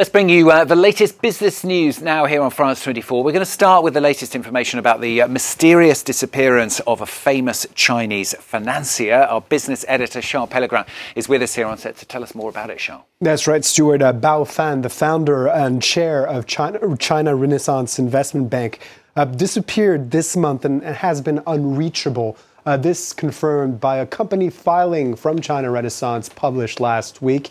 Let's bring you uh, the latest business news now here on France 24. We're going to start with the latest information about the uh, mysterious disappearance of a famous Chinese financier. Our business editor, Charles Pellegrin, is with us here on set to tell us more about it, Charles. That's right, Stuart. Uh, Bao Fan, the founder and chair of China, China Renaissance Investment Bank, uh, disappeared this month and has been unreachable. Uh, this confirmed by a company filing from China Renaissance published last week.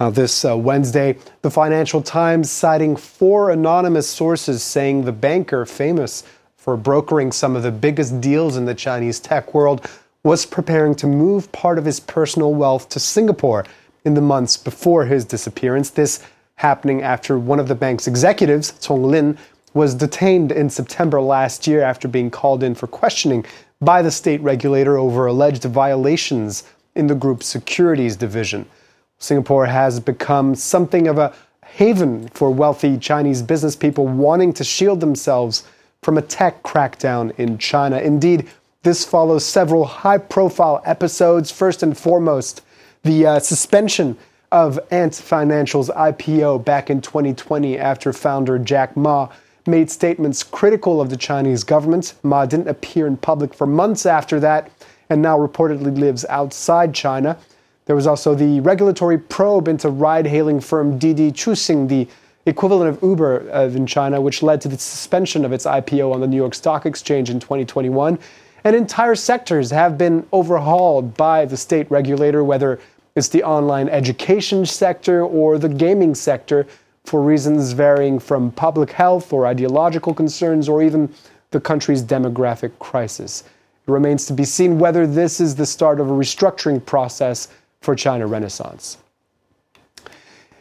Now, this uh, Wednesday, the Financial Times citing four anonymous sources saying the banker, famous for brokering some of the biggest deals in the Chinese tech world, was preparing to move part of his personal wealth to Singapore in the months before his disappearance. This happening after one of the bank's executives, Cong Lin, was detained in September last year after being called in for questioning by the state regulator over alleged violations in the group's securities division. Singapore has become something of a haven for wealthy Chinese business people wanting to shield themselves from a tech crackdown in China. Indeed, this follows several high profile episodes. First and foremost, the uh, suspension of Ant Financial's IPO back in 2020 after founder Jack Ma made statements critical of the Chinese government. Ma didn't appear in public for months after that and now reportedly lives outside China. There was also the regulatory probe into ride hailing firm Didi Chuxing, the equivalent of Uber uh, in China, which led to the suspension of its IPO on the New York Stock Exchange in 2021. And entire sectors have been overhauled by the state regulator, whether it's the online education sector or the gaming sector, for reasons varying from public health or ideological concerns or even the country's demographic crisis. It remains to be seen whether this is the start of a restructuring process for China Renaissance.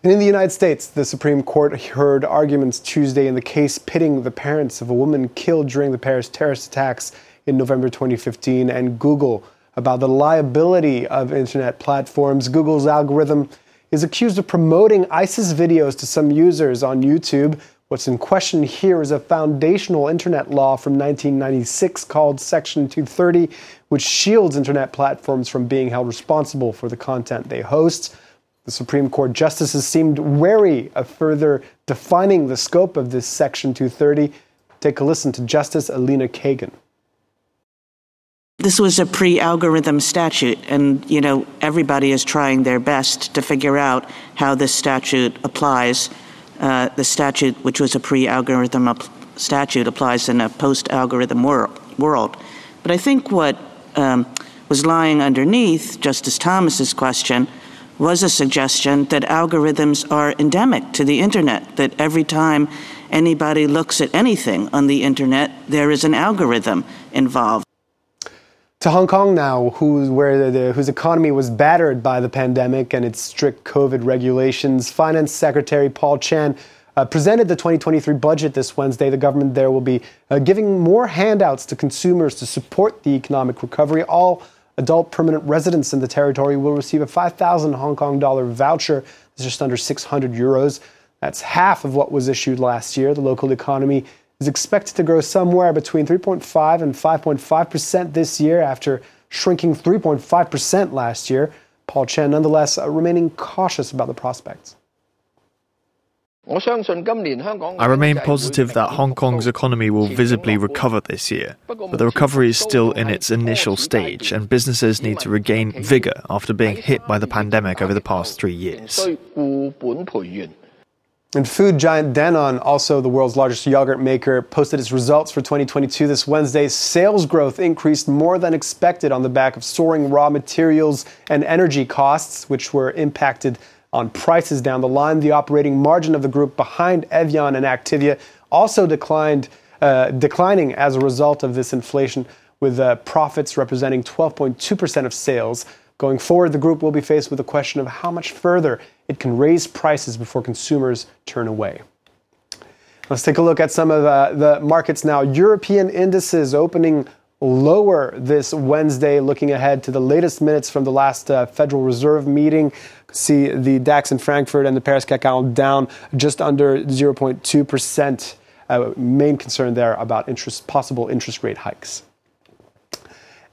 And in the United States, the Supreme Court heard arguments Tuesday in the case pitting the parents of a woman killed during the Paris terrorist attacks in November 2015 and Google about the liability of internet platforms. Google's algorithm is accused of promoting ISIS videos to some users on YouTube. What's in question here is a foundational internet law from 1996 called Section 230, which shields internet platforms from being held responsible for the content they host. The Supreme Court justices seemed wary of further defining the scope of this Section 230. Take a listen to Justice Elena Kagan. This was a pre algorithm statute, and you know, everybody is trying their best to figure out how this statute applies. Uh, the statute, which was a pre algorithm statute, applies in a post algorithm wor- world. But I think what um, was lying underneath Justice Thomas's question was a suggestion that algorithms are endemic to the internet, that every time anybody looks at anything on the internet, there is an algorithm involved. To Hong Kong now, whose, where the, whose economy was battered by the pandemic and its strict COVID regulations. Finance Secretary Paul Chan uh, presented the 2023 budget this Wednesday. The government there will be uh, giving more handouts to consumers to support the economic recovery. All adult permanent residents in the territory will receive a 5,000 Hong Kong dollar voucher. It's just under 600 euros. That's half of what was issued last year. The local economy is expected to grow somewhere between 3.5 and 5.5 percent this year after shrinking 3.5 percent last year. Paul Chan, nonetheless, uh, remaining cautious about the prospects. I remain positive that Hong Kong's economy will visibly recover this year, but the recovery is still in its initial stage, and businesses need to regain vigour after being hit by the pandemic over the past three years. And food giant Danone, also the world's largest yogurt maker, posted its results for 2022 this Wednesday. Sales growth increased more than expected on the back of soaring raw materials and energy costs, which were impacted on prices down the line. The operating margin of the group behind Evian and Activia also declined, uh, declining as a result of this inflation, with uh, profits representing 12.2% of sales. Going forward, the group will be faced with the question of how much further it can raise prices before consumers turn away. Let's take a look at some of uh, the markets now. European indices opening lower this Wednesday, looking ahead to the latest minutes from the last uh, Federal Reserve meeting. See the DAX in Frankfurt and the Paris CAC down just under 0.2%. Uh, main concern there about interest, possible interest rate hikes.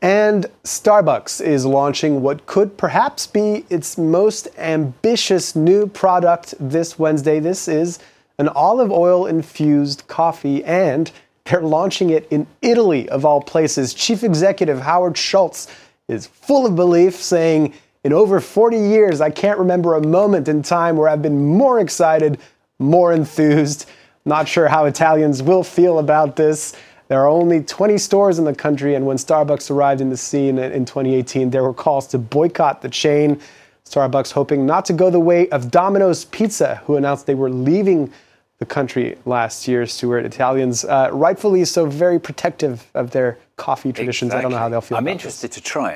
And Starbucks is launching what could perhaps be its most ambitious new product this Wednesday. This is an olive oil infused coffee, and they're launching it in Italy, of all places. Chief Executive Howard Schultz is full of belief, saying, In over 40 years, I can't remember a moment in time where I've been more excited, more enthused. Not sure how Italians will feel about this. There are only 20 stores in the country, and when Starbucks arrived in the scene in 2018, there were calls to boycott the chain. Starbucks hoping not to go the way of Domino's Pizza, who announced they were leaving the country last year, Stuart. Italians, uh, rightfully so, very protective of their coffee traditions. Exactly. I don't know how they'll feel. I'm interested this. to try it.